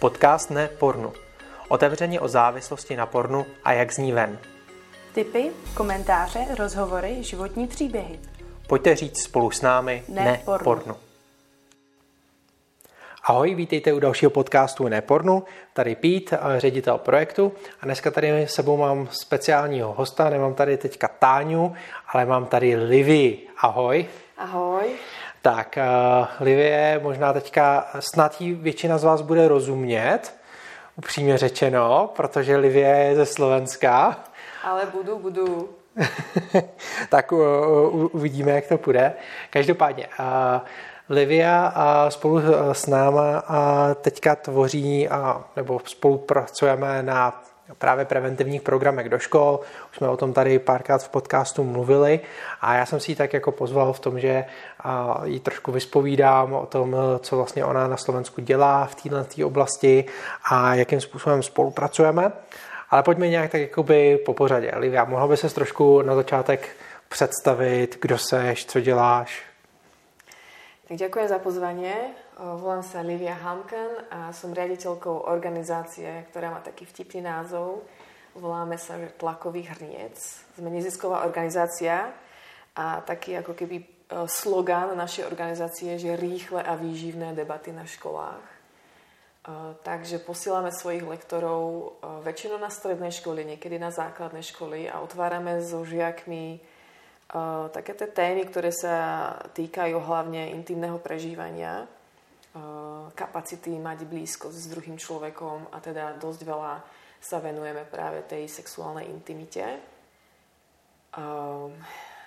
Podcast Ne pornu. Otevřeně o závislosti na pornu a jak z ní ven. Tipy, komentáře, rozhovory, životní příběhy. Pojďte říct spolu s námi Ne Ne, pornu. pornu. Ahoj, vítejte u dalšího podcastu Nepornu. Tady Pít, eh, ředitel projektu. A dneska tady s sebou mám speciálního hosta. Nemám tady teďka Táňu, ale mám tady Livy. Ahoj. Ahoj. Tak, Livie, možná teďka snad jí většina z vás bude rozumět, upřímně řečeno, protože Livie je ze Slovenska. Ale budu, budu. tak uh, uvidíme, jak to půjde. Každopádně, uh, Livia a spolu s náma a teďka tvoří, a, nebo spolupracujeme na právě preventivních programech do škol. Už jsme o tom tady párkrát v podcastu mluvili a já jsem si ji tak jako pozval v tom, že ji trošku vyspovídám o tom, co vlastně ona na Slovensku dělá v této oblasti a jakým způsobem spolupracujeme. Ale pojďme nějak tak jakoby po pořadě. Livia, mohla by se trošku na začátek představit, kdo seš, co děláš? Tak ďakujem za pozvanie. Volám sa Livia Hamken a som riaditeľkou organizácie, ktorá má taký vtipný názov. Voláme sa že Tlakový hrniec. Sme nezisková organizácia a taký ako keby slogan našej organizácie, že rýchle a výživné debaty na školách. Takže posílame svojich lektorov väčšinou na strednej školy, niekedy na základnej školy a otvárame so žiakmi také tie témy, ktoré sa týkajú hlavne intimného prežívania, kapacity mať blízko s druhým človekom a teda dosť veľa sa venujeme práve tej sexuálnej intimite. Uh,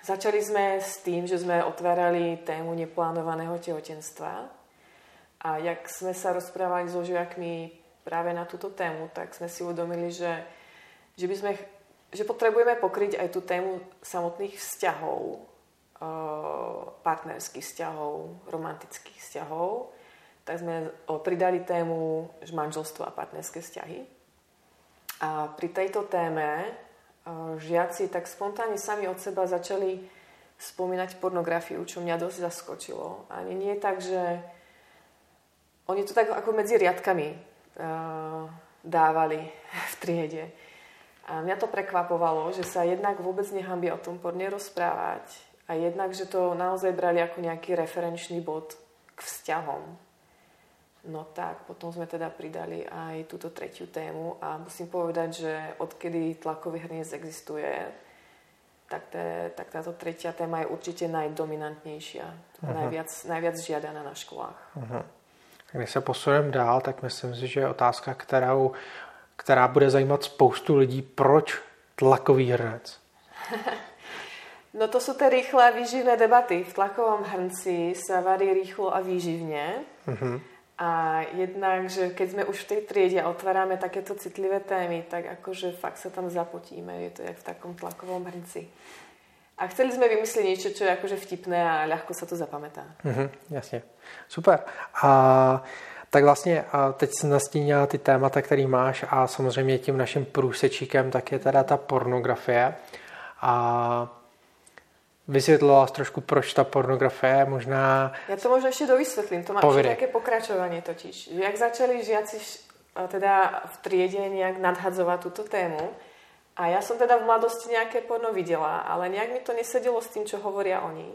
začali sme s tým, že sme otvárali tému neplánovaného tehotenstva a jak sme sa rozprávali so žiakmi práve na túto tému, tak sme si uvedomili, že, že by sme že potrebujeme pokryť aj tú tému samotných vzťahov, partnerských vzťahov, romantických vzťahov. Tak sme pridali tému manželstvo a partnerské vzťahy. A pri tejto téme žiaci tak spontánne sami od seba začali spomínať pornografiu, čo mňa dosť zaskočilo. Ani nie je tak, že oni to tak ako medzi riadkami dávali v triede a mňa to prekvapovalo, že sa jednak vôbec nehambia o tom porne rozprávať a jednak, že to naozaj brali ako nejaký referenčný bod k vzťahom. No tak, potom sme teda pridali aj túto tretiu tému a musím povedať, že odkedy tlakový hrniec existuje, tak, te, tak táto tretia téma je určite najdominantnejšia, uh-huh. najviac, najviac žiadaná na školách. Uh-huh. Když se posuneme dál, tak myslím si, že otázka, kterou která bude zajímat spoustu lidí. Proč tlakový hrnec? No to sú tie rýchle výživné debaty. V tlakovom hrnci sa varí rýchlo a výživne. Uh-huh. A jednak, že keď sme už v tej triede a otvárame takéto citlivé témy, tak akože fakt sa tam zapotíme. Je to jak v takom tlakovom hrnci. A chceli sme vymyslieť niečo, čo je akože vtipné a ľahko sa to zapamätá. Uh-huh, jasne. Super. A tak vlastně teď jsi nastínila ty témata, který máš a samozřejmě tím naším průsečíkem tak je teda ta pornografie. A vysvětlila trošku, proč ta pornografie možná... Ja to možno ešte dovysvetlím. To má ešte také pokračovanie totiž. Jak začali žiaci teda v triede nejak nadhadzovať túto tému, a ja som teda v mladosti nejaké porno videla, ale nejak mi to nesedelo s tým, čo hovoria oni.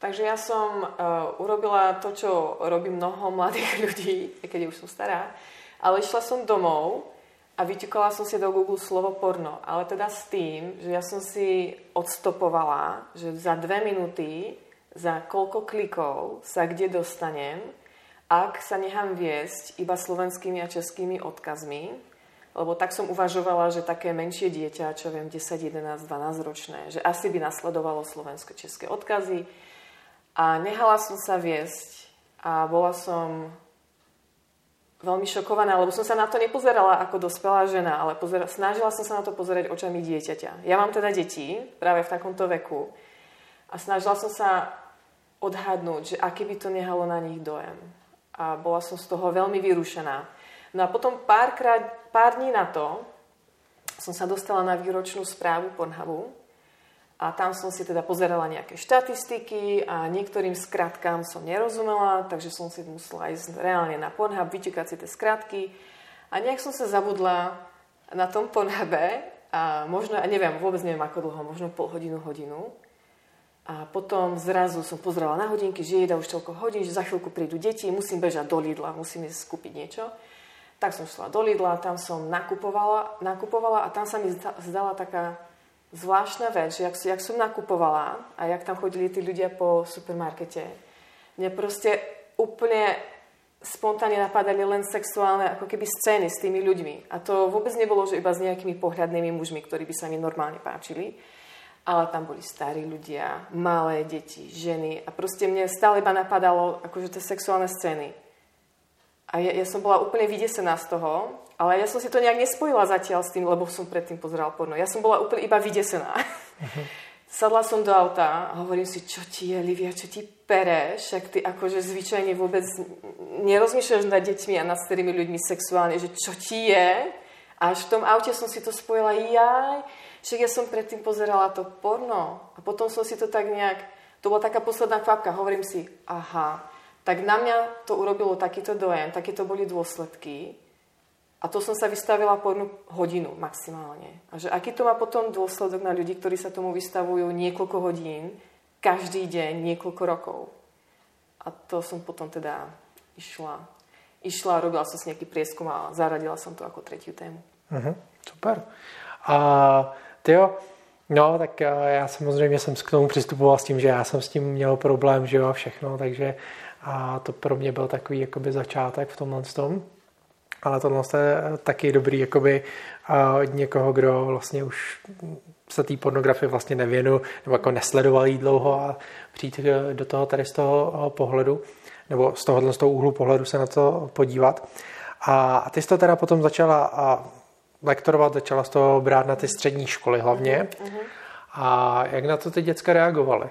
Takže ja som uh, urobila to, čo robí mnoho mladých ľudí, keď už som stará, ale išla som domov a vyťukala som si do Google slovo porno. Ale teda s tým, že ja som si odstopovala, že za dve minúty, za koľko klikov sa kde dostanem, ak sa nechám viesť iba slovenskými a českými odkazmi, lebo tak som uvažovala, že také menšie dieťa, čo viem, 10, 11, 12 ročné, že asi by nasledovalo slovensko-české odkazy, a nehala som sa viesť a bola som veľmi šokovaná, lebo som sa na to nepozerala ako dospelá žena, ale pozera- snažila som sa na to pozerať očami dieťaťa. Ja mám teda deti práve v takomto veku a snažila som sa odhadnúť, že aký by to nehalo na nich dojem. A bola som z toho veľmi vyrušená. No a potom párkrát, pár dní na to som sa dostala na výročnú správu Pornhubu a tam som si teda pozerala nejaké štatistiky a niektorým skratkám som nerozumela, takže som si musela ísť reálne na Pornhub, vyčekať si tie skratky a nejak som sa zabudla na tom Pornhube a možno, a neviem, vôbec neviem ako dlho, možno pol hodinu, hodinu. A potom zrazu som pozrela na hodinky, že jeda už toľko hodín, že za chvíľku prídu deti, musím bežať do Lidla, musím ísť skúpiť niečo. Tak som šla do Lidla, tam som nakupovala, nakupovala a tam sa mi zdala taká zvláštna vec, že jak, jak som nakupovala a jak tam chodili tí ľudia po supermarkete, mne proste úplne spontánne napadali len sexuálne ako keby scény s tými ľuďmi. A to vôbec nebolo, že iba s nejakými pohľadnými mužmi, ktorí by sa mi normálne páčili, ale tam boli starí ľudia, malé deti, ženy a proste mne stále iba napadalo akože tie sexuálne scény. A ja, ja som bola úplne vydesená z toho, ale ja som si to nejak nespojila zatiaľ s tým, lebo som predtým pozerala porno. Ja som bola úplne iba vydesená. Uh-huh. Sadla som do auta a hovorím si, čo ti je, Livia, čo ti pereš? Však ty akože zvyčajne vôbec nerozmýšľaš nad deťmi a nad starými ľuďmi sexuálne, že čo ti je? Až v tom aute som si to spojila, jaj, však ja som predtým pozerala to porno. A potom som si to tak nejak, to bola taká posledná kvapka, hovorím si, aha, tak na mňa to urobilo takýto dojem, takéto boli dôsledky. A to som sa vystavila po jednu hodinu maximálne. A že aký to má potom dôsledok na ľudí, ktorí sa tomu vystavujú niekoľko hodín, každý deň, niekoľko rokov. A to som potom teda išla, išla, robila som si nejaký prieskum a zaradila som to ako tretiu tému. Uh-huh, super. A ty jo, No, tak já samozřejmě jsem k tomu přistupoval s tím, že já jsem s tím měl problém, že jo, a všechno, takže a to pro mě byl takový jakoby začátek v tomhle tom. Ale tohle je taky dobrý jakoby od někoho, kdo vlastně už se té pornografii vlastně nevěnu, nebo jako nesledoval jí dlouho a přijít do toho tady z toho pohledu, nebo z tohohle z toho úhlu pohledu se na to podívat. A ty jsi to teda potom začala lektorovat, začala z toho brát na ty střední školy hlavně. Uh-huh. A jak na to ty děcka reagovaly?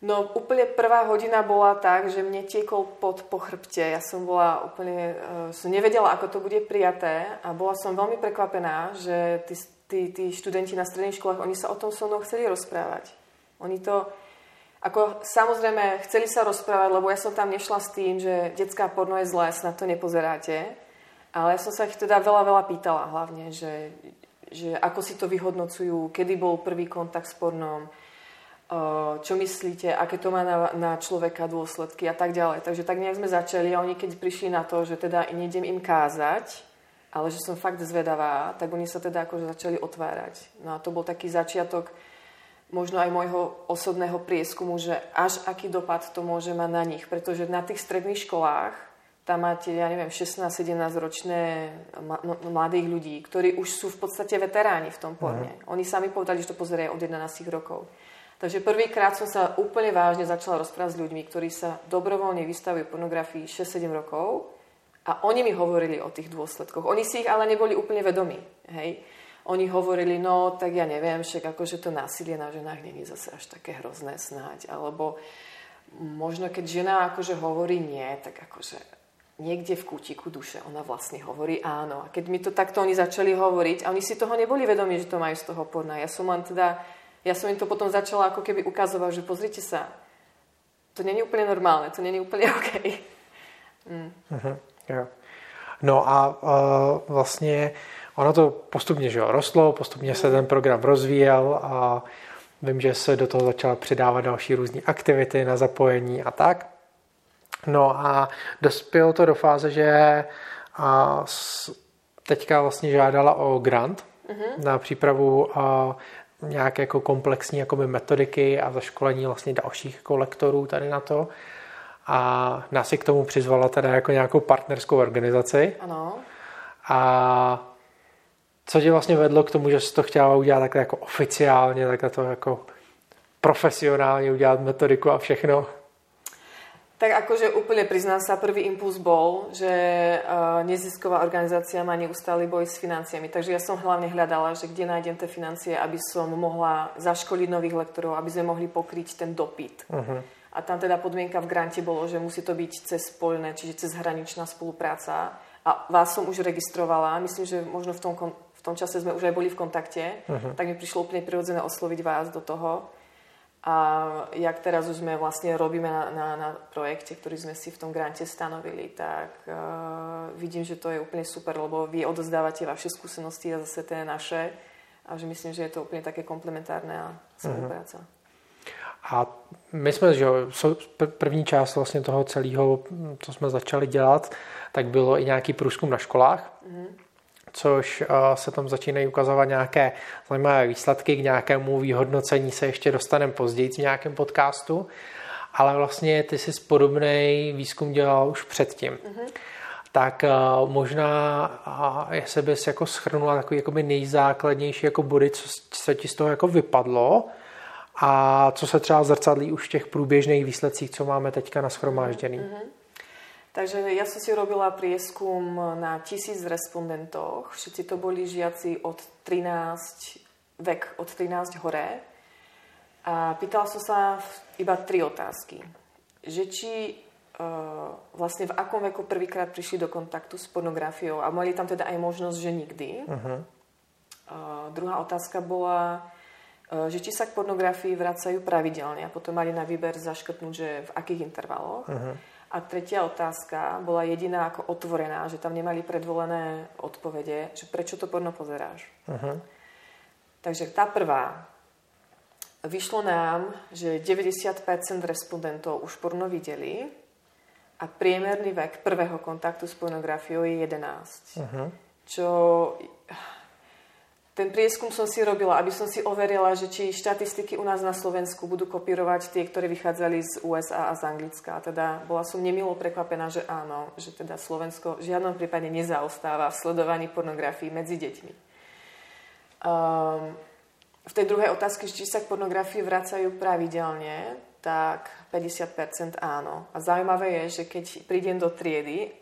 No úplne prvá hodina bola tak, že mne tiekol pod po chrbte. Ja som bola úplne, uh, som nevedela, ako to bude prijaté a bola som veľmi prekvapená, že tí, tí, tí študenti na stredných školách, oni sa o tom so mnou chceli rozprávať. Oni to, ako samozrejme, chceli sa rozprávať, lebo ja som tam nešla s tým, že detská porno je zlé, na to nepozeráte. Ale ja som sa ich teda veľa, veľa pýtala hlavne, že, že ako si to vyhodnocujú, kedy bol prvý kontakt s pornom, čo myslíte, aké to má na, na človeka dôsledky a tak ďalej. Takže tak nejak sme začali a oni keď prišli na to, že teda nejdem im kázať, ale že som fakt zvedavá, tak oni sa teda akože začali otvárať. No a to bol taký začiatok možno aj môjho osobného prieskumu, že až aký dopad to môže mať na nich. Pretože na tých stredných školách tam máte, ja neviem, 16-17 ročné mladých ľudí, ktorí už sú v podstate veteráni v tom porne. Mm. Oni sami povedali, že to pozerajú od 11 rokov. Takže prvýkrát som sa úplne vážne začala rozprávať s ľuďmi, ktorí sa dobrovoľne vystavujú pornografii 6-7 rokov a oni mi hovorili o tých dôsledkoch. Oni si ich ale neboli úplne vedomí. Hej. Oni hovorili, no tak ja neviem, však akože to násilie na ženách není zase až také hrozné snáď. Alebo možno keď žena akože hovorí nie, tak akože niekde v kútiku duše ona vlastne hovorí áno. A keď mi to takto oni začali hovoriť a oni si toho neboli vedomí, že to majú z toho porna. Ja som len teda ja som im to potom začala ako keby ukazovať, že pozrite sa, to není úplne normálne, to není úplne OK. Mm. Uh-huh, jo. No a uh, vlastně ono to postupně že jo, rostlo, postupně se ten program rozvíjel a vím, že se do toho začala přidávat další různé aktivity na zapojení a tak. No a dospělo to do fáze, že a, teďka vlastně žádala o grant uh-huh. na přípravu a, nějaké jako komplexní jakoby metodiky a zaškolení vlastně dalších jako lektorů tady na to. A nás si k tomu přizvala teda jako nějakou partnerskou organizaci. Ano. A co tě vlastně vedlo k tomu, že jsi to chtěla udělat takhle jako oficiálně, takhle to jako profesionálně udělat metodiku a všechno? Tak akože úplne priznám sa, prvý impuls bol, že uh, nezisková organizácia má neustály boj s financiami. Takže ja som hlavne hľadala, že kde nájdem tie financie, aby som mohla zaškoliť nových lektorov, aby sme mohli pokryť ten dopyt. Uh-huh. A tam teda podmienka v grante bolo, že musí to byť cez spolné, čiže cez hraničná spolupráca. A vás som už registrovala, myslím, že možno v tom, v tom čase sme už aj boli v kontakte, uh-huh. tak mi prišlo úplne prirodzené osloviť vás do toho. A jak teraz už sme vlastne robíme na, na, na projekte, ktorý sme si v tom grante stanovili, tak uh, vidím, že to je úplne super, lebo vy odozdávate vaše skúsenosti a zase tie naše a že myslím, že je to úplne také komplementárne a spolupráca. Uh-huh. A my jsme, že první část vlastně toho celého, co jsme začali dělat, tak bylo i nějaký průzkum na školách, mm-hmm. Což se tam začínají ukazovat nějaké zajímavé výsledky, k nějakému vyhodnocení se ještě dostaneme později v nějakém podcastu, ale vlastně ty jsi podobný výzkum dělal už předtím. Mm-hmm. Tak možná, jestli bys jako schrnula takový jakoby nejzákladnější jako body, co, co ti z toho jako vypadlo, a co se třeba zrcadlí už v těch průběžných výsledcích, co máme teďka na schromážděný. Mm-hmm. Takže ja som si robila prieskum na tisíc respondentoch. Všetci to boli žiaci od 13, vek od 13 hore. A pýtala som sa iba tri otázky. Že či uh, vlastne v akom veku prvýkrát prišli do kontaktu s pornografiou a mali tam teda aj možnosť, že nikdy. Uh-huh. Uh, druhá otázka bola, uh, že či sa k pornografii vracajú pravidelne a potom mali na výber zaškrtnúť, že v akých intervaloch. Uh-huh. A tretia otázka bola jediná ako otvorená, že tam nemali predvolené odpovede, že prečo to porno pozeráš. Uh-huh. Takže tá prvá. Vyšlo nám, že 90% respondentov už porno videli a priemerný vek prvého kontaktu s pornografiou je 11. Uh-huh. Čo ten prieskum som si robila, aby som si overila, že či štatistiky u nás na Slovensku budú kopírovať tie, ktoré vychádzali z USA a z Anglicka. Teda bola som nemilo prekvapená, že áno, že teda Slovensko v žiadnom prípade nezaostáva v sledovaní pornografii medzi deťmi. Um, v tej druhej otázke, či sa k pornografii vracajú pravidelne, tak 50% áno. A zaujímavé je, že keď prídem do triedy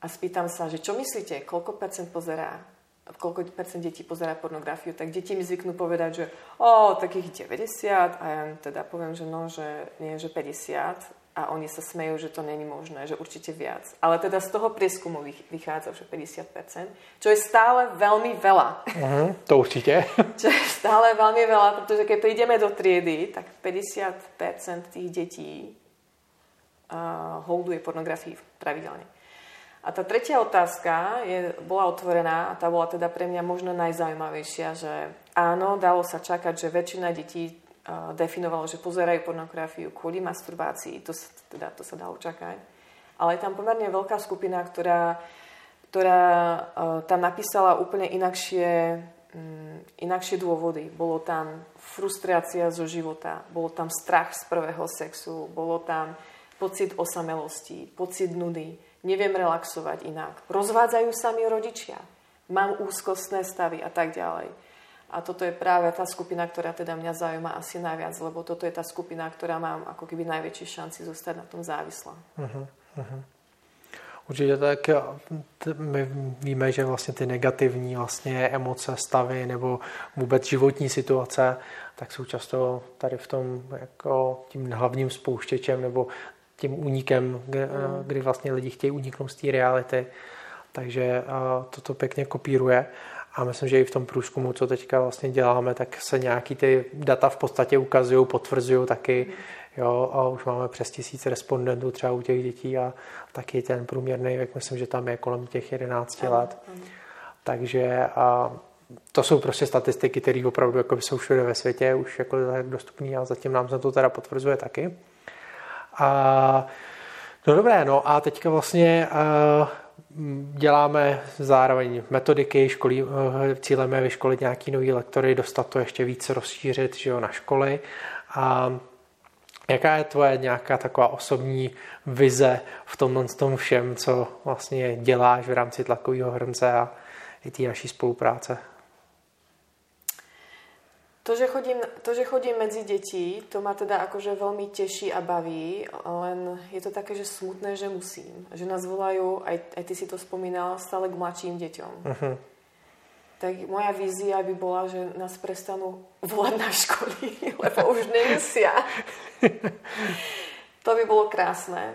a spýtam sa, že čo myslíte, koľko percent pozerá koľko percent detí pozerá pornografiu, tak deti mi zvyknú povedať, že o, takých 90 a ja teda poviem, že no, že nie, že 50 a oni sa smejú, že to není možné, že určite viac. Ale teda z toho prieskumu vychádza, že 50%, čo je stále veľmi veľa. Uh-huh, to určite. čo je stále veľmi veľa, pretože keď prídeme do triedy, tak 50% tých detí uh, holduje pornografii pravidelne. A tá tretia otázka je, bola otvorená a tá bola teda pre mňa možno najzaujímavejšia, že áno, dalo sa čakať, že väčšina detí uh, definovalo, že pozerajú pornografiu kvôli masturbácii, to, teda, to sa dalo čakať. Ale je tam pomerne veľká skupina, ktorá, ktorá tam napísala úplne inakšie, um, inakšie dôvody. Bolo tam frustrácia zo života, bolo tam strach z prvého sexu, bolo tam pocit osamelosti, pocit nudy, neviem relaxovať inak. Rozvádzajú sa mi rodičia, mám úzkostné stavy a tak ďalej. A toto je práve tá skupina, ktorá teda mňa zaujíma asi najviac, lebo toto je tá skupina, ktorá mám ako keby najväčšie šanci zostať na tom závislá. Uh-huh, uh-huh. Určitě tak my víme, že vlastně ty negativní vlastně emoce, stavy nebo vůbec životní situace, tak jsou často tady v tom jako tím hlavním spouštěčem nebo tím únikem, kdy, mm. kdy vlastně lidi chtějí uniknout z té reality. Takže toto pěkně kopíruje. A myslím, že i v tom průzkumu, co teďka vlastně děláme, tak se nějaký ty data v podstatě ukazují, potvrzují taky. Jo, a už máme přes tisíc respondentů třeba u těch dětí a taky ten průměrný věk, myslím, že tam je kolem těch 11 let. Takže a to jsou prostě statistiky, které opravdu jako jsou všude ve světě už jako dostupné a zatím nám se to teda potvrzuje taky. A no dobré, no a teďka vlastně uh, děláme zároveň metodiky, školí, uh, cílem je vyškolit nějaký nový lektory, dostat to ještě více rozšířit že jo, na školy. A jaká je tvoje nějaká taková osobní vize v tomhle tom všem, co vlastně děláš v rámci tlakového hrnce a i té naší spolupráce? To že, chodím, to, že chodím medzi deti, to ma teda akože veľmi teší a baví, len je to také, že smutné, že musím. Že nás volajú, aj, aj ty si to spomínal, stále k mladším deťom. Uh-huh. Tak moja vízia by bola, že nás prestanú volať na školy, lebo už nemusia. to by bolo krásne.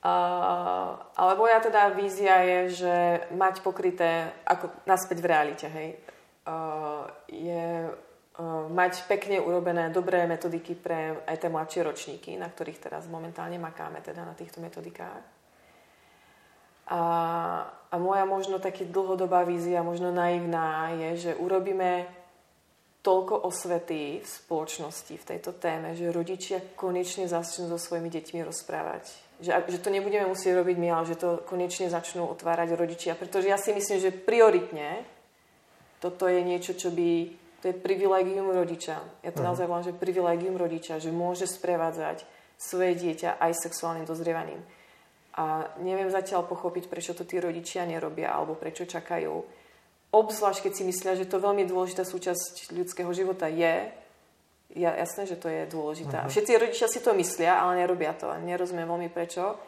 Uh, ale moja teda vízia je, že mať pokryté, ako naspäť v realite, hej, uh, je mať pekne urobené dobré metodiky pre aj tie mladšie ročníky, na ktorých teraz momentálne makáme teda na týchto metodikách. A, a moja možno taký dlhodobá vízia, možno naivná, je, že urobíme toľko osvety v spoločnosti v tejto téme, že rodičia konečne začnú so svojimi deťmi rozprávať že, že to nebudeme musieť robiť my, ale že to konečne začnú otvárať rodičia. Pretože ja si myslím, že prioritne toto je niečo, čo by... To je privilegium rodiča. Ja to uh-huh. naozaj volám, že privilegium rodiča, že môže sprevádzať svoje dieťa aj sexuálnym dozrievaním. A neviem zatiaľ pochopiť, prečo to tí rodičia nerobia alebo prečo čakajú. Obzvlášť, keď si myslia, že to veľmi dôležitá súčasť ľudského života je, ja, jasné, že to je dôležité. Uh-huh. Všetci rodičia si to myslia, ale nerobia to. Nerozumiem veľmi prečo.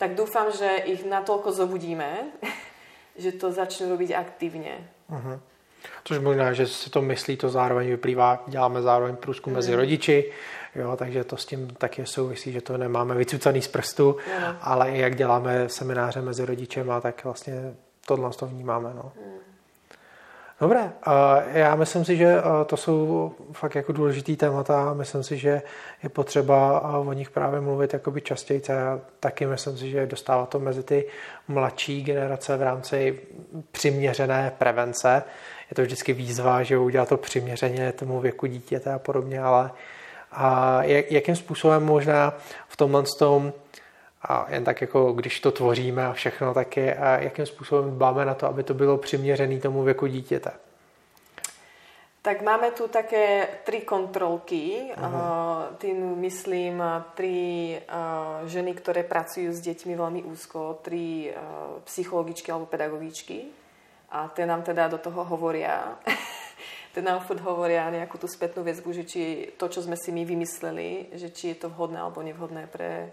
Tak dúfam, že ich natoľko zobudíme, že to začnú robiť aktívne. Uh-huh. Což možná, že si to myslí, to zároveň vyplývá, děláme zároveň průzkum mm. mezi rodiči, jo, takže to s tím taky souvisí, že to nemáme vycucaný z prstu, mm. ale i jak děláme semináře mezi rodičema, tak vlastně tohle to vnímáme. No. Mm. Dobré, já myslím si, že to jsou fakt jako důležitý témata. Myslím si, že je potřeba o nich právě mluvit jakoby častěji. Já taky myslím si, že dostává to mezi ty mladší generace v rámci přiměřené prevence. Je to vždycky výzva, že udělat to přiměřeně tomu věku dítěte a podobně, ale a jak, jakým způsobem možná v tomhle tom a jen tak jako když to tvoříme a všechno, tak je, a jakým způsobem dbáme na to, aby to bylo přiměřený tomu věku dítěte? Tak máme tu také tri kontrolky. Uh-huh. Tým myslím tri ženy, ktoré pracujú s deťmi veľmi úzko, tri psychologičky alebo pedagogičky. A tie nám teda do toho hovoria. tie nám furt hovoria nejakú tú spätnú väzbu, že či to, čo sme si my vymysleli, že či je to vhodné alebo nevhodné pre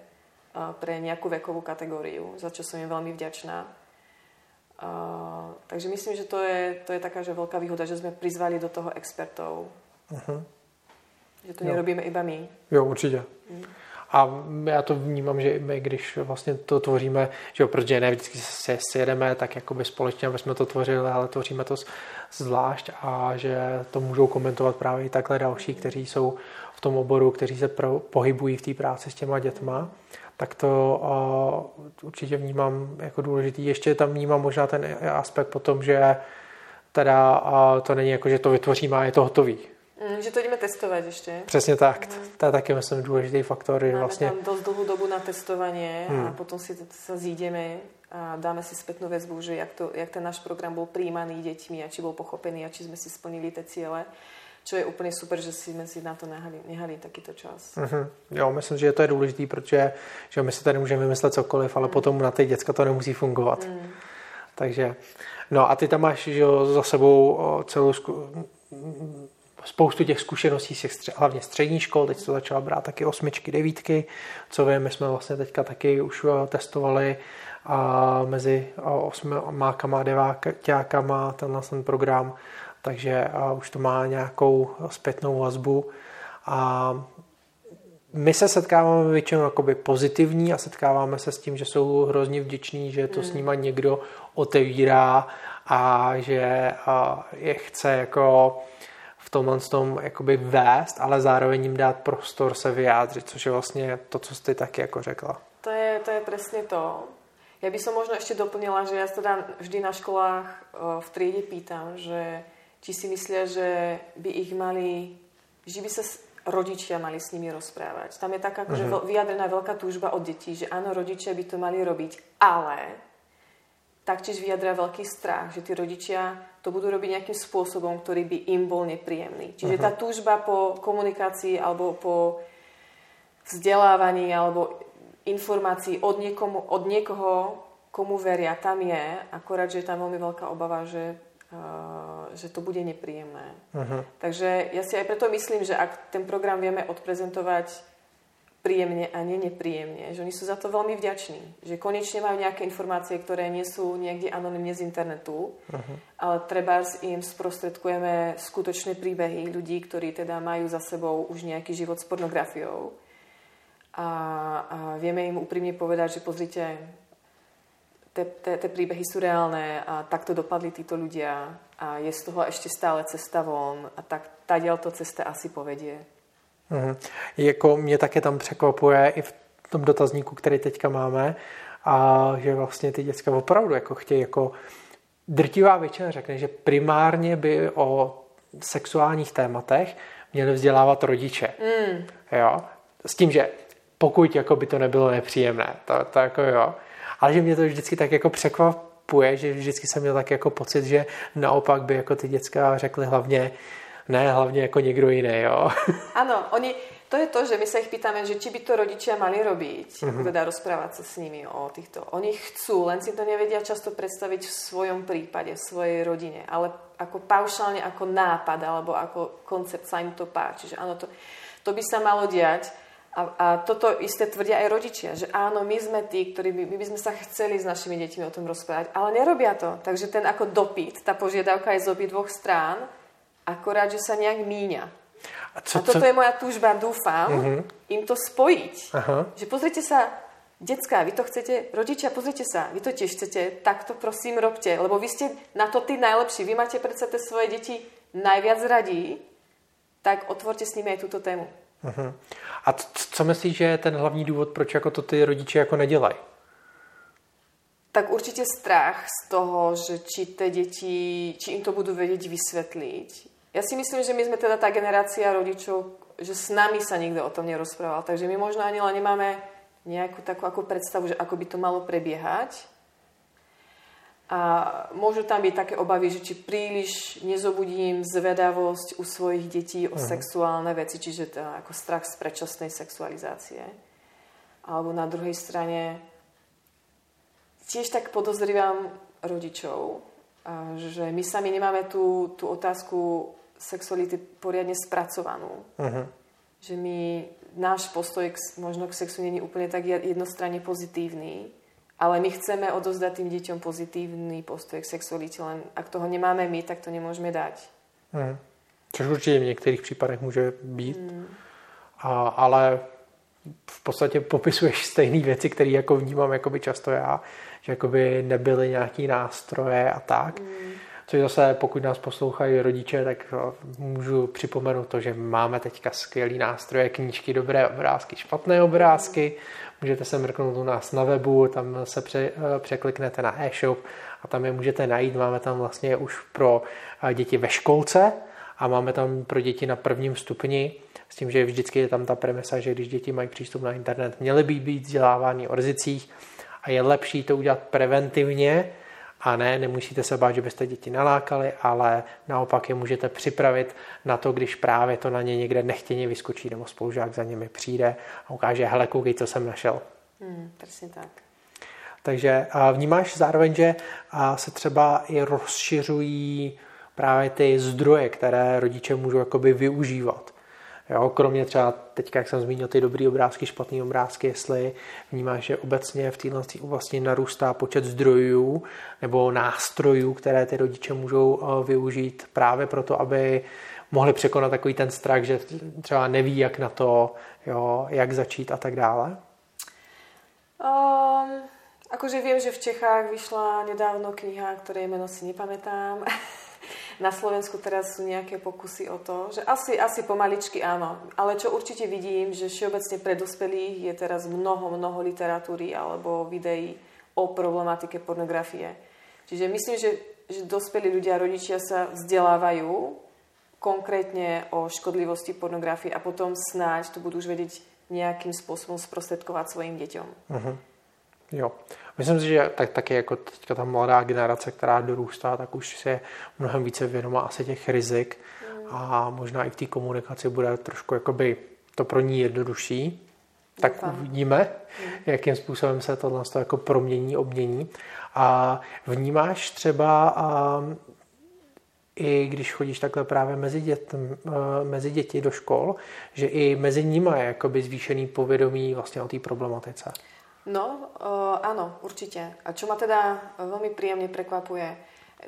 pre nejakú vekovú kategóriu, za čo som im veľmi vďačná. Uh, takže myslím, že to je, to je taká že veľká výhoda, že sme prizvali do toho expertov. Uh-huh. Že to jo. nerobíme iba my. Jo, určitě. Mm. A já to vnímám, že my, když vlastně to tvoříme, že jo, protože ne vždycky se sjedeme tak jakoby společně, aby jsme to tvořili, ale tvoříme to zvlášť a že to můžou komentovat právě i takhle další, kteří jsou v tom oboru, kteří se pro, pohybují v té práci s těma dětma tak to uh, určitě vnímám jako důležitý. Ještě tam vnímám možná ten aspekt potom, že teda uh, to není jako, že to vytvoříme a je to hotový. Mm, že to jdeme testovat ještě. Přesně tak. Mm. To je taky, myslím, důležitý faktor. Máme vlastně... tam dost dlouhou dobu na testovanie hmm. a potom si sa zídeme a dáme si spätnú väzbu, že jak, to, jak ten náš program bol príjmaný deťmi a či bol pochopený a či sme si splnili tie ciele. Čo je úplně super, že jsme si na to nehali, nehali takýto čas. Mm-hmm. Jo, myslím, že to je důležité, protože že my si tady můžeme vymyslet cokoliv, ale mm. potom na ty děcka to nemusí fungovat. Mm. Takže, no a ty tam máš že za sebou celou spoustu těch zkušeností z těch hlavně střední škol, teď to začala brát taky osmičky, devítky, co vím, my jsme vlastně teďka taky už testovali a mezi osmákama a deváťákama tenhle ten program takže už to má nějakou zpětnou vazbu a my se setkáváme většinou jakoby pozitivní a setkáváme se s tím, že jsou hrozně vděční, že to mm. s nima někdo otevírá a že je chce jako tomhle tom jakoby vést, ale zároveň jim dát prostor se vyjádřit, což je vlastně to, co jsi taky jako řekla. To je, to je přesně to. Ja by som možno ešte doplnila, že ja sa teda vždy na školách v triede pýtam, že či si myslia, že by ich mali, že by sa rodičia mali s nimi rozprávať. Tam je taká akože uh-huh. vyjadrená veľká túžba od detí, že áno, rodičia by to mali robiť, ale taktiež vyjadra veľký strach, že tí rodičia to budú robiť nejakým spôsobom, ktorý by im bol nepríjemný. Čiže uh-huh. tá túžba po komunikácii alebo po vzdelávaní alebo informácií od, niekomu, od niekoho, komu veria, tam je, akorát, že je tam veľmi veľká obava, že že to bude nepríjemné. Uh-huh. Takže ja si aj preto myslím, že ak ten program vieme odprezentovať príjemne a nie nepríjemne, že oni sú za to veľmi vďační, že konečne majú nejaké informácie, ktoré nie sú niekde anonymne z internetu, uh-huh. ale treba im sprostredkujeme skutočné príbehy ľudí, ktorí teda majú za sebou už nejaký život s pornografiou a, a vieme im úprimne povedať, že pozrite, tie príbehy sú reálne a takto dopadli títo ľudia a je z toho ešte stále cesta von a tak tadiaľ to cesta asi povedie. Mm. Jako mě také tam překvapuje i v tom dotazníku, který teďka máme, a že vlastně ty děcka opravdu jako chtějí jako drtivá většina řekne, že primárně by o sexuálních tématech měli vzdělávat rodiče. Mm. Jo? S tím, že pokud jako by to nebylo nepříjemné, to, to jako jo. Ale že mě to vždycky tak jako překvapuje, že vždycky jsem měl tak jako pocit, že naopak by jako ty děcka řekly hlavně, ne, hlavně jako někdo jiný, jo. Ano, oni, to je to, že my sa ich pýtame, že či by to rodičia mali robiť, mm-hmm. teda rozprávať sa s nimi o týchto. Oni chcú, len si to nevedia často predstaviť v svojom prípade, v svojej rodine, ale ako paušálne, ako nápad alebo ako koncept sa im to páči. Že áno, to, to by sa malo diať. A, a toto isté tvrdia aj rodičia, že áno, my sme tí, ktorí by, my by sme sa chceli s našimi deťmi o tom rozprávať, ale nerobia to. Takže ten ako dopyt, tá požiadavka je z obi dvoch strán, akorát, že sa nejak míňa. A, co, a toto co... je moja túžba, dúfam, uh-huh. im to spojiť. Uh-huh. Že pozrite sa, Decka, vy to chcete, rodičia, pozrite sa, vy to tiež chcete, tak to prosím robte, lebo vy ste na to tí najlepší, vy máte predsa tie svoje deti najviac radí, tak otvorte s nimi aj túto tému. Uh-huh. A co myslíš, že je ten hlavní důvod, proč jako to ty rodiče jako nedělají? Tak určite strach z toho, že či tie deti, či im to budú vedieť vysvetliť. Ja si myslím, že my sme teda tá generácia rodičov, že s nami sa nikto o tom nerozprával. Takže my možno ani len nemáme nejakú takú ako predstavu, že ako by to malo prebiehať. A môžu tam byť také obavy, že či príliš nezobudím zvedavosť u svojich detí o uh-huh. sexuálne veci, čiže to ako strach z predčasnej sexualizácie. Alebo na druhej strane tiež tak podozrivám rodičov, že my sami nemáme tú, tú otázku sexuality poriadne spracovanú. Uh-huh. Že my, náš postoj k, možno k sexu není úplne tak jednostranne pozitívny ale my chceme odozdať tým deťom pozitívny postoj k sexualite, len ak toho nemáme my, tak to nemôžeme dať. Hmm. Což určitě v některých případech může být. Hmm. A, ale v podstatě popisuješ stejné věci, které jako vnímám jakoby často já, že jakoby nebyly nějaký nástroje a tak. Hmm. Což zase, pokud nás poslouchají rodiče, tak můžu připomenout to, že máme teďka skvělý nástroje, knížky, dobré obrázky, špatné obrázky. Můžete se mrknout u nás na webu, tam se pře, eh, překliknete na e-shop a tam je můžete najít. Máme tam vlastně už pro eh, děti ve školce a máme tam pro děti na prvním stupni s tím, že vždycky je tam ta premisa, že když děti mají přístup na internet, měly by být vzdělávány o rizicích a je lepší to udělat preventivně, a ne, nemusíte se bát, že byste děti nalákali, ale naopak je můžete připravit na to, když právě to na ně někde nechtěně vyskočí nebo spolužák za nimi přijde a ukáže, hele, koukej, co jsem našel. Hmm, přesně tak. Takže vnímáš zároveň, že se třeba i rozšiřují právě ty zdroje, které rodiče můžou jakoby využívat. Jo, kromě třeba teď, jak jsem zmínil, ty dobrý obrázky, špatný obrázky, jestli vnímáš, že obecně v této oblasti narůstá počet zdrojů nebo nástrojů, které ty rodiče můžou eh, využít právě proto, aby mohli překonat takový ten strach, že třeba neví, jak na to, jo, jak začít a tak dále? Um, akože viem, že v Čechách vyšla nedávno kniha, ktorej meno si nepamätám. Na Slovensku teraz sú nejaké pokusy o to, že asi, asi pomaličky áno, ale čo určite vidím, že všeobecne pre dospelých je teraz mnoho, mnoho literatúry alebo videí o problematike pornografie. Čiže myslím, že, že dospelí ľudia, rodičia sa vzdelávajú konkrétne o škodlivosti pornografie a potom snáď to budú už vedieť nejakým spôsobom sprostredkovať svojim deťom. Uh-huh. Jo. Myslím si, že tak, taky jako teďka ta mladá generace, která dorůstá, tak už se mnohem více vědomá asi těch rizik a možná i v té komunikaci bude trošku jakoby to pro ní jednodušší. Tak Doufám. uvidíme, jakým způsobem se tohle jako promění, obmění. A vnímáš třeba a, i když chodíš takhle právě mezi, dět, mezi děti do škol, že i mezi nimi je jakoby zvýšený povědomí vlastně o té problematice. No, uh, áno, určite. A čo ma teda veľmi príjemne prekvapuje,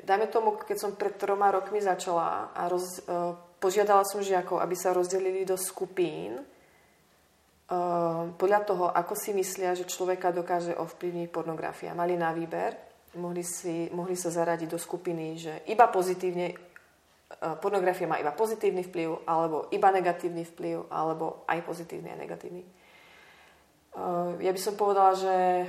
dajme tomu, keď som pred troma rokmi začala a roz, uh, požiadala som žiakov, aby sa rozdelili do skupín podľa toho, ako si myslia, že človeka dokáže ovplyvniť pornografia. Mali na výber, mohli, si, mohli sa zaradiť do skupiny, že iba pozitívne, pornografia má iba pozitívny vplyv, alebo iba negatívny vplyv, alebo aj pozitívny a negatívny. E, ja by som povedala, že e,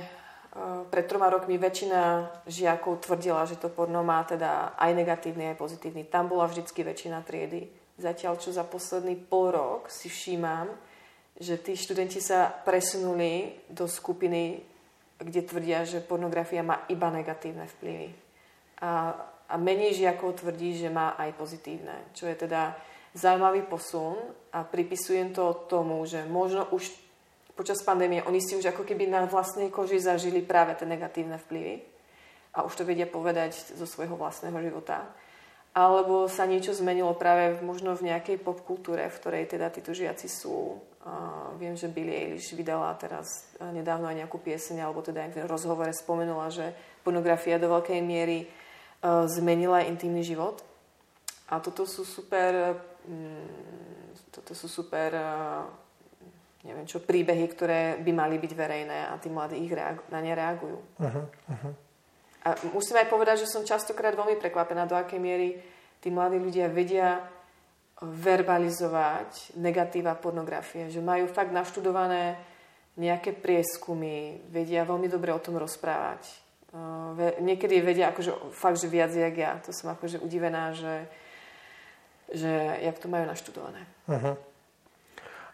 pred troma rokmi väčšina žiakov tvrdila, že to porno má teda aj negatívny, aj pozitívny. Tam bola vždycky väčšina triedy. Zatiaľ, čo za posledný pol rok si všímam, že tí študenti sa presunuli do skupiny, kde tvrdia, že pornografia má iba negatívne vplyvy. A, a menej žiakov tvrdí, že má aj pozitívne, čo je teda zaujímavý posun a pripisujem to tomu, že možno už počas pandémie oni si už ako keby na vlastnej koži zažili práve tie negatívne vplyvy a už to vedia povedať zo svojho vlastného života. Alebo sa niečo zmenilo práve možno v nejakej popkultúre, v ktorej teda títo žiaci sú viem, že Billie Eilish vydala teraz e, nedávno aj nejakú pieseň, alebo teda aj v rozhovore spomenula, že pornografia do veľkej miery uh, zmenila intimný život. A toto sú super, mm, toto sú super, uh, neviem čo, príbehy, ktoré by mali byť verejné a tí mladí ich reagu- na ne reagujú. Uh-huh, uh-huh. A musím aj povedať, že som častokrát veľmi prekvapená, do akej miery tí mladí ľudia vedia verbalizovať negatíva pornografie, že majú fakt naštudované nejaké prieskumy, vedia veľmi dobre o tom rozprávať. Niekedy vedia akože fakt, že viac jak ja. To som akože udivená, že, že jak to majú naštudované. Uh-huh.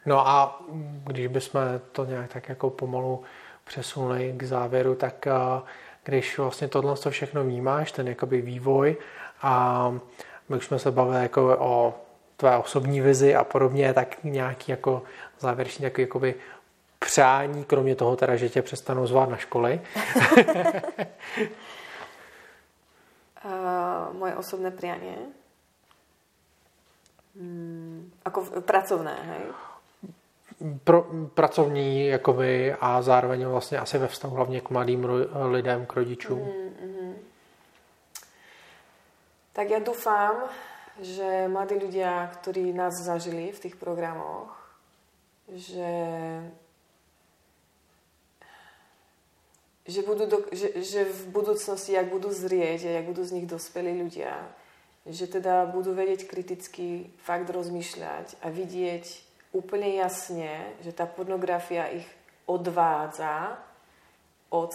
No a když bychom to nějak tak jako pomalu přesunuli k závěru, tak když vlastně tohle všechno vnímáš, ten jakoby vývoj a my už jsme se bavili jako o tvé osobní vizi a podobně, tak nějaký jako závěrečný jakoby přání, kromě toho teda, že tě přestanou zvát na školy? uh, moje osobné prianie? Hmm, ako pracovné, hej? Pro, pracovní jakoby, a zároveň vlastně asi ve vztahu hlavně k mladým lidem, k rodičům. Mm, mm. Tak ja dúfam, že mladí ľudia, ktorí nás zažili v tých programoch, že, že, budú do, že, že v budúcnosti, ak budú zrieť a ak budú z nich dospelí ľudia, že teda budú vedieť kriticky fakt rozmýšľať a vidieť úplne jasne, že tá pornografia ich odvádza od,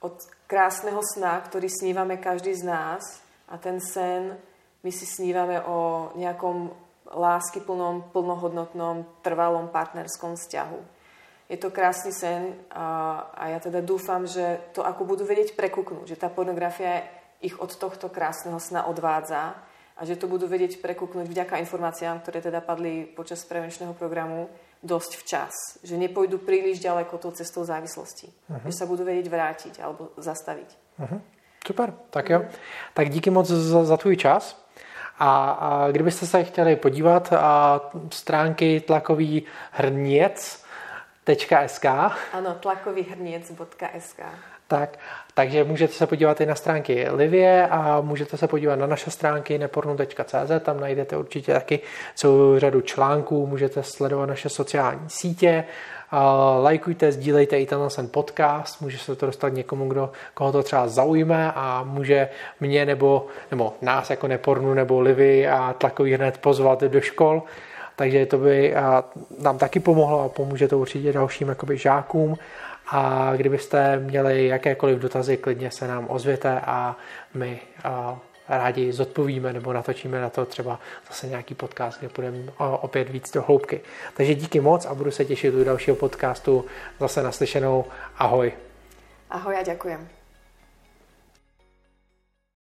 od krásneho sna, ktorý snívame každý z nás a ten sen my si snívame o nejakom láskyplnom, plnohodnotnom, trvalom partnerskom vzťahu. Je to krásny sen a, a ja teda dúfam, že to ako budú vedieť prekúknúť, že tá pornografia ich od tohto krásneho sna odvádza a že to budú vedieť prekúknúť vďaka informáciám, ktoré teda padli počas prevenčného programu dosť včas. Že nepôjdu príliš ďaleko tou cestou závislosti. Uh-huh. Že sa budú vedieť vrátiť alebo zastaviť. Uh-huh. Super, tak jo. Tak díky moc za, za tvůj čas. A, a kdybyste se chtěli podívat, a stránky tlakový hrniec.sk Ano, tlakový hrniec.sk tak, takže můžete se podívat i na stránky Livie a můžete se podívat na naše stránky nepornu.cz, tam najdete určitě taky celou řadu článků, můžete sledovat naše sociální sítě, lajkujte, sdílejte i tenhle ten podcast, může se to dostat někomu, kdo, koho to třeba zaujme a může mě nebo, nebo nás jako nepornu nebo Livy a tlakový hned pozvat do škol. Takže to by nám taky pomohlo a pomůže to určitě dalším jakoby žákům. A kdybyste měli jakékoliv dotazy, klidně se nám ozvěte a my rádi zodpovíme nebo natočíme na to třeba zase nějaký podcast, kde půjdeme opět víc do hloubky. Takže díky moc a budu se těšit u dalšího podcastu. Zase naslyšenou. Ahoj. Ahoj a ďakujem.